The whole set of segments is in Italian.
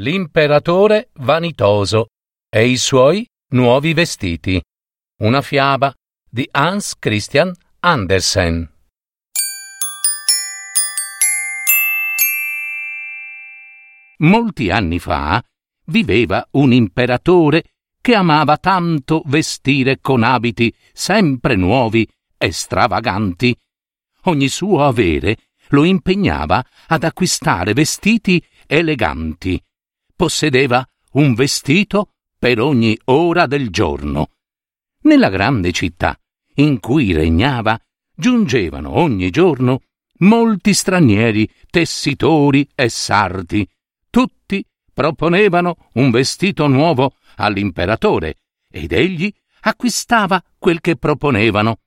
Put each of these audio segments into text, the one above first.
L'imperatore vanitoso e i suoi nuovi vestiti. Una fiaba di Hans Christian Andersen. Molti anni fa viveva un imperatore che amava tanto vestire con abiti sempre nuovi e stravaganti. Ogni suo avere lo impegnava ad acquistare vestiti eleganti possedeva un vestito per ogni ora del giorno. Nella grande città in cui regnava giungevano ogni giorno molti stranieri tessitori e sarti. Tutti proponevano un vestito nuovo all'imperatore ed egli acquistava quel che proponevano.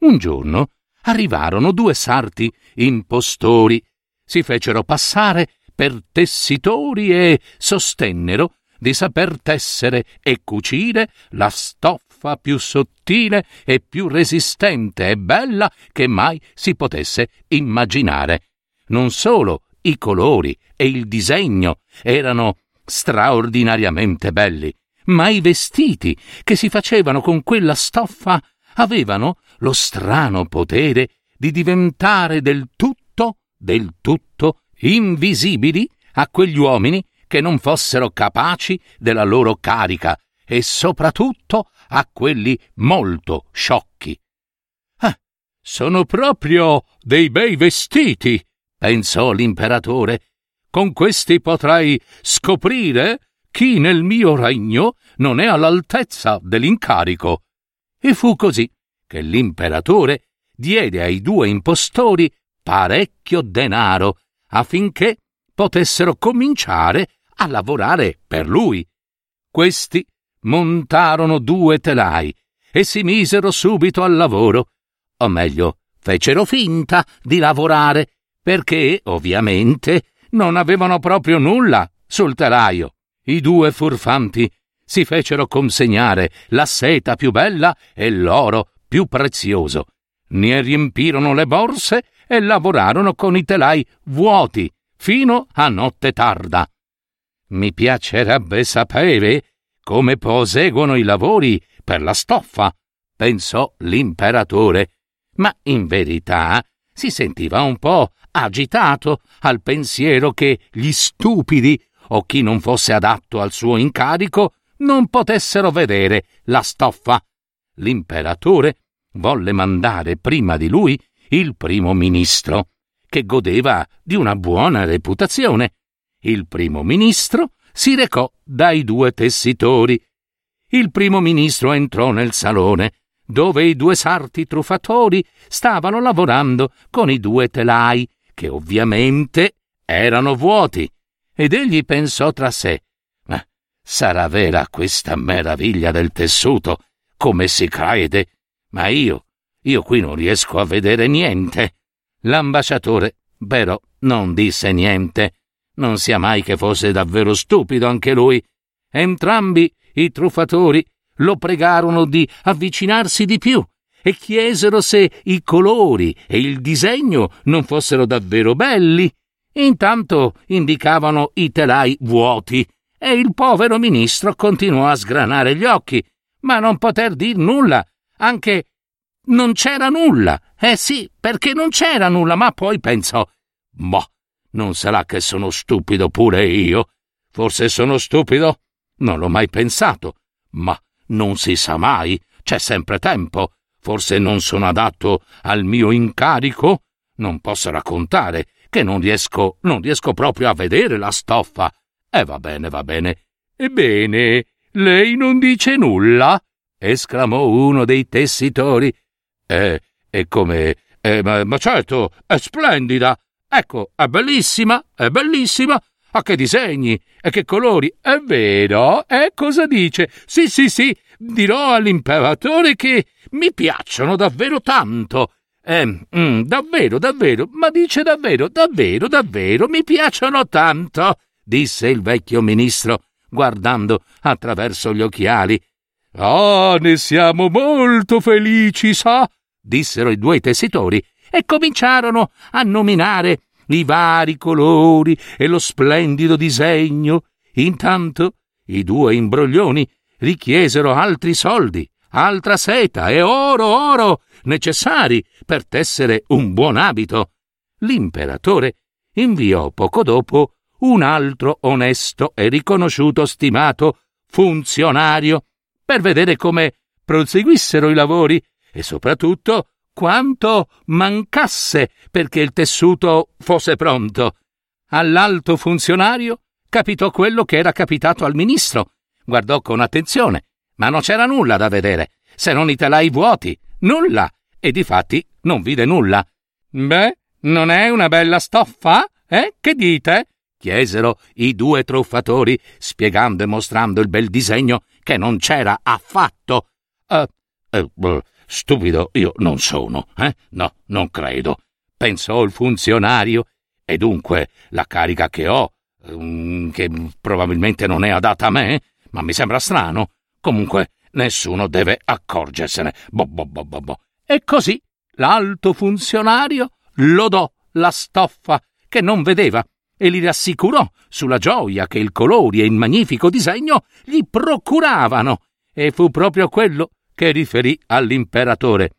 Un giorno arrivarono due sarti impostori, si fecero passare per tessitori e sostennero di saper tessere e cucire la stoffa più sottile e più resistente e bella che mai si potesse immaginare. Non solo i colori e il disegno erano straordinariamente belli, ma i vestiti che si facevano con quella stoffa avevano lo strano potere di diventare del tutto, del tutto invisibili a quegli uomini che non fossero capaci della loro carica e soprattutto a quelli molto sciocchi. Ah, sono proprio dei bei vestiti, pensò l'imperatore. Con questi potrai scoprire chi nel mio regno non è all'altezza dell'incarico. E fu così che l'imperatore diede ai due impostori parecchio denaro affinché potessero cominciare a lavorare per lui. Questi montarono due telai e si misero subito al lavoro, o meglio, fecero finta di lavorare, perché, ovviamente, non avevano proprio nulla sul telaio. I due furfanti si fecero consegnare la seta più bella e l'oro più prezioso. Ne riempirono le borse e lavorarono con i telai vuoti fino a notte tarda. Mi piacerebbe sapere come proseguono i lavori per la stoffa, pensò l'imperatore, ma in verità si sentiva un po' agitato al pensiero che gli stupidi o chi non fosse adatto al suo incarico non potessero vedere la stoffa. L'imperatore volle mandare prima di lui il primo ministro, che godeva di una buona reputazione. Il primo ministro si recò dai due tessitori. Il primo ministro entrò nel salone, dove i due sarti truffatori stavano lavorando con i due telai, che ovviamente erano vuoti, ed egli pensò tra sé ma sarà vera questa meraviglia del tessuto, come si crede, ma io io qui non riesco a vedere niente. L'ambasciatore, però, non disse niente. Non sia mai che fosse davvero stupido anche lui. Entrambi i truffatori lo pregarono di avvicinarsi di più e chiesero se i colori e il disegno non fossero davvero belli. Intanto indicavano i telai vuoti e il povero ministro continuò a sgranare gli occhi, ma non poter dir nulla, anche non c'era nulla. Eh sì, perché non c'era nulla, ma poi pensò, ma non sarà che sono stupido pure io? Forse sono stupido? Non l'ho mai pensato. Ma non si sa mai, c'è sempre tempo. Forse non sono adatto al mio incarico? Non posso raccontare che non riesco, non riesco proprio a vedere la stoffa. E eh, va bene, va bene. Ebbene, lei non dice nulla? esclamò uno dei tessitori è, è come... È, ma, ma certo, è splendida. Ecco, è bellissima, è bellissima. A che disegni? E che colori? È vero? E cosa dice? Sì, sì, sì, dirò all'imperatore che mi piacciono davvero tanto. Eh, mm, davvero, davvero, ma dice davvero, davvero, davvero, mi piacciono tanto, disse il vecchio ministro, guardando attraverso gli occhiali. Ah, ne siamo molto felici, sa, dissero i due tessitori e cominciarono a nominare i vari colori e lo splendido disegno. Intanto i due imbroglioni richiesero altri soldi, altra seta e oro, oro, necessari per tessere un buon abito. L'imperatore inviò poco dopo un altro onesto e riconosciuto stimato funzionario per vedere come proseguissero i lavori e soprattutto quanto mancasse perché il tessuto fosse pronto. All'alto funzionario capitò quello che era capitato al ministro. Guardò con attenzione, ma non c'era nulla da vedere, se non i telai vuoti, nulla, e difatti non vide nulla. Beh, non è una bella stoffa? Eh? Che dite? chiesero i due truffatori, spiegando e mostrando il bel disegno che non c'era affatto. Uh, uh, Stupido io non sono, eh? No, non credo. Pensò il funzionario. E dunque la carica che ho, um, che probabilmente non è adatta a me, ma mi sembra strano. Comunque nessuno deve accorgersene. Bo, bo, bo, bo, bo. E così l'alto funzionario lodò la stoffa che non vedeva e li rassicurò sulla gioia che il colore e il magnifico disegno gli procuravano. E fu proprio quello che riferì all'imperatore.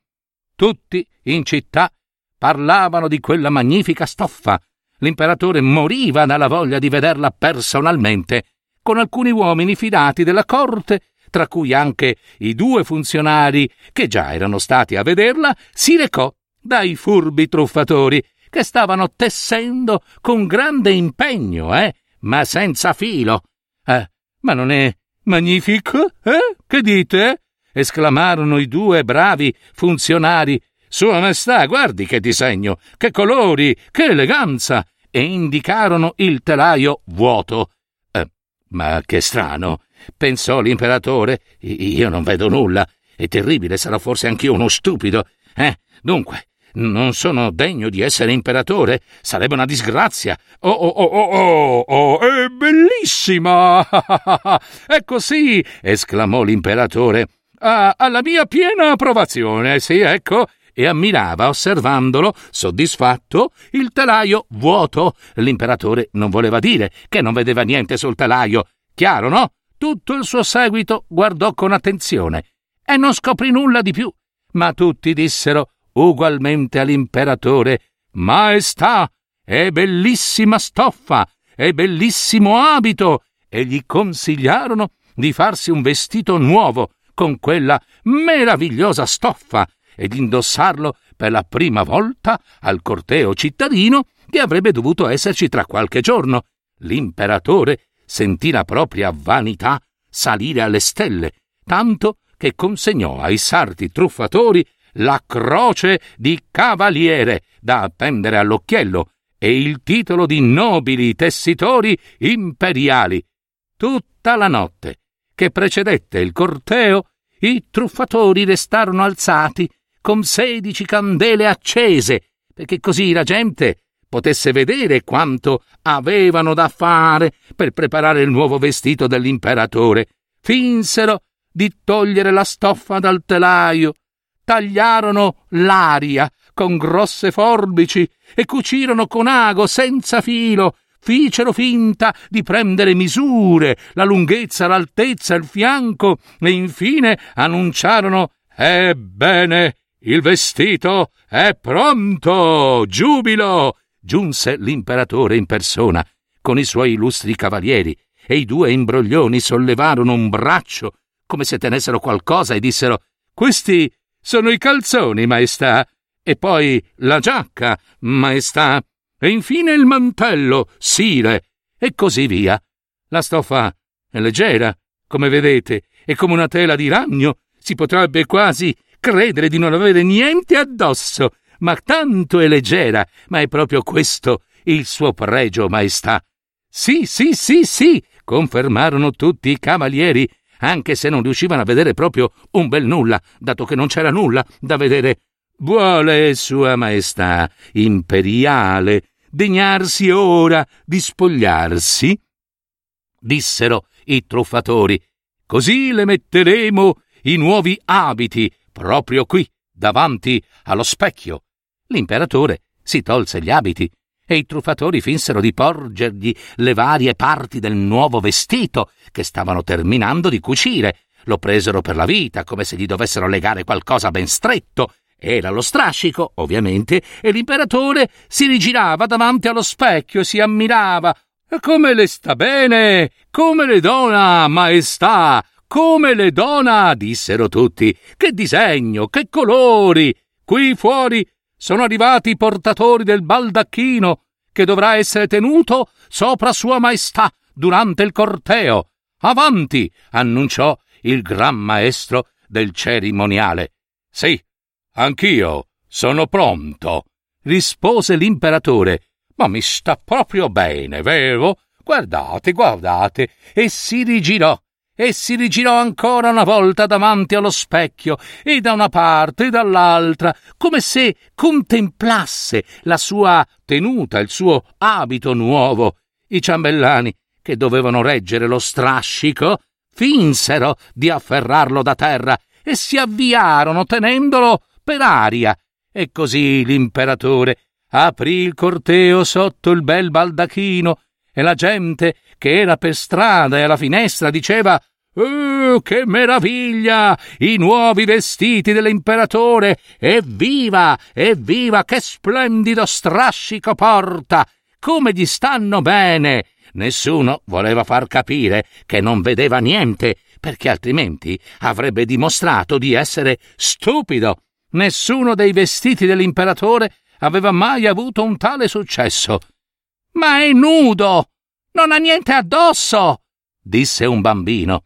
Tutti in città parlavano di quella magnifica stoffa. L'imperatore moriva dalla voglia di vederla personalmente, con alcuni uomini fidati della corte, tra cui anche i due funzionari che già erano stati a vederla, si recò dai furbi truffatori che stavano tessendo con grande impegno, eh, ma senza filo. Eh, ma non è magnifico, eh? Che dite? Esclamarono i due bravi funzionari. Sua Maestà, guardi che disegno, che colori, che eleganza! e indicarono il telaio vuoto. Eh, ma che strano, pensò l'imperatore. Io non vedo nulla. È terribile, sarò forse anch'io uno stupido. Eh, dunque, non sono degno di essere imperatore? Sarebbe una disgrazia. Oh, oh, oh, oh, oh, oh è bellissima! è così! esclamò l'imperatore ha, ha la mia piena approvazione, sì, ecco, e ammirava, osservandolo, soddisfatto, il telaio vuoto. L'imperatore non voleva dire che non vedeva niente sul telaio. Chiaro, no? Tutto il suo seguito guardò con attenzione e non scoprì nulla di più. Ma tutti dissero ugualmente all'imperatore: Maestà, è bellissima stoffa, è bellissimo abito, e gli consigliarono di farsi un vestito nuovo con quella meravigliosa stoffa e di indossarlo per la prima volta al corteo cittadino che avrebbe dovuto esserci tra qualche giorno. L'imperatore sentì la propria vanità salire alle stelle, tanto che consegnò ai sarti truffatori la croce di cavaliere da appendere all'occhiello e il titolo di nobili tessitori imperiali. Tutta la notte che precedette il corteo i truffatori restarono alzati con sedici candele accese, perché così la gente potesse vedere quanto avevano da fare per preparare il nuovo vestito dell'imperatore. Finsero di togliere la stoffa dal telaio, tagliarono l'aria con grosse forbici e cucirono con ago senza filo fecero finta di prendere misure, la lunghezza, l'altezza, il fianco, e infine annunciarono Ebbene, il vestito è pronto. Giubilo. giunse l'imperatore in persona, con i suoi illustri cavalieri, e i due imbroglioni sollevarono un braccio, come se tenessero qualcosa, e dissero Questi sono i calzoni, maestà, e poi la giacca, maestà, e infine il mantello, sire, e così via. La stoffa è leggera, come vedete, e come una tela di ragno si potrebbe quasi credere di non avere niente addosso, ma tanto è leggera, ma è proprio questo il suo pregio, maestà. Sì, sì, sì, sì, confermarono tutti i cavalieri, anche se non riuscivano a vedere proprio un bel nulla, dato che non c'era nulla da vedere. Vuole Sua Maestà imperiale degnarsi ora di spogliarsi? Dissero i truffatori. Così le metteremo i nuovi abiti proprio qui, davanti allo specchio. L'imperatore si tolse gli abiti e i truffatori finsero di porgergli le varie parti del nuovo vestito che stavano terminando di cucire. Lo presero per la vita, come se gli dovessero legare qualcosa ben stretto. Era lo strascico, ovviamente, e l'imperatore si rigirava davanti allo specchio e si ammirava. Come le sta bene! Come le dona, maestà! Come le dona! dissero tutti. Che disegno, che colori! Qui fuori sono arrivati i portatori del baldacchino che dovrà essere tenuto sopra Sua Maestà durante il corteo. Avanti! annunciò il gran maestro del cerimoniale. Sì, anch'io sono pronto, rispose l'imperatore. Ma mi sta proprio bene, vero? Guardate, guardate, e si rigirò e si rigirò ancora una volta davanti allo specchio, e da una parte e dall'altra, come se contemplasse la sua tenuta, il suo abito nuovo. I ciambellani, che dovevano reggere lo strascico, finsero di afferrarlo da terra e si avviarono tenendolo per aria. E così l'imperatore aprì il corteo sotto il bel baldachino e la gente che era per strada e alla finestra diceva Oh, che meraviglia! I nuovi vestiti dell'imperatore! Evviva! Evviva! Che splendido strascico porta! Come gli stanno bene! Nessuno voleva far capire che non vedeva niente, perché altrimenti avrebbe dimostrato di essere stupido. Nessuno dei vestiti dell'imperatore aveva mai avuto un tale successo. Ma è nudo! Non ha niente addosso! disse un bambino.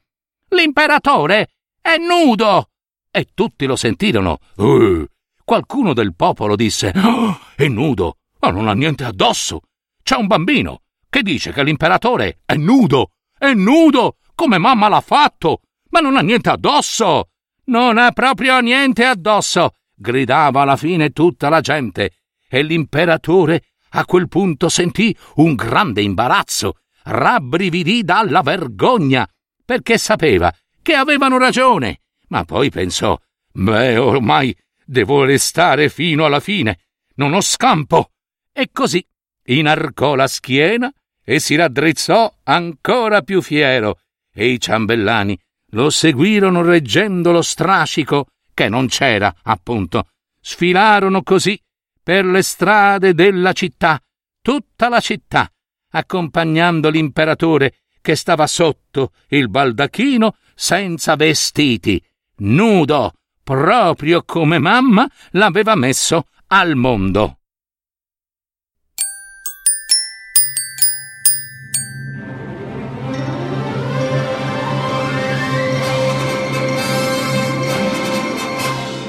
L'imperatore è nudo! E tutti lo sentirono. Uh, qualcuno del popolo disse: oh, È nudo, ma non ha niente addosso. C'è un bambino che dice che l'imperatore è nudo. È nudo, come mamma l'ha fatto, ma non ha niente addosso. Non ha proprio niente addosso, gridava alla fine tutta la gente. E l'imperatore a quel punto sentì un grande imbarazzo, rabbrividì dalla vergogna perché sapeva che avevano ragione, ma poi pensò Beh, ormai devo restare fino alla fine, non ho scampo. E così inarcò la schiena e si raddrizzò ancora più fiero, e i ciambellani lo seguirono reggendo lo strascico, che non c'era, appunto. Sfilarono così per le strade della città, tutta la città, accompagnando l'imperatore che stava sotto il baldacchino senza vestiti, nudo, proprio come mamma l'aveva messo al mondo.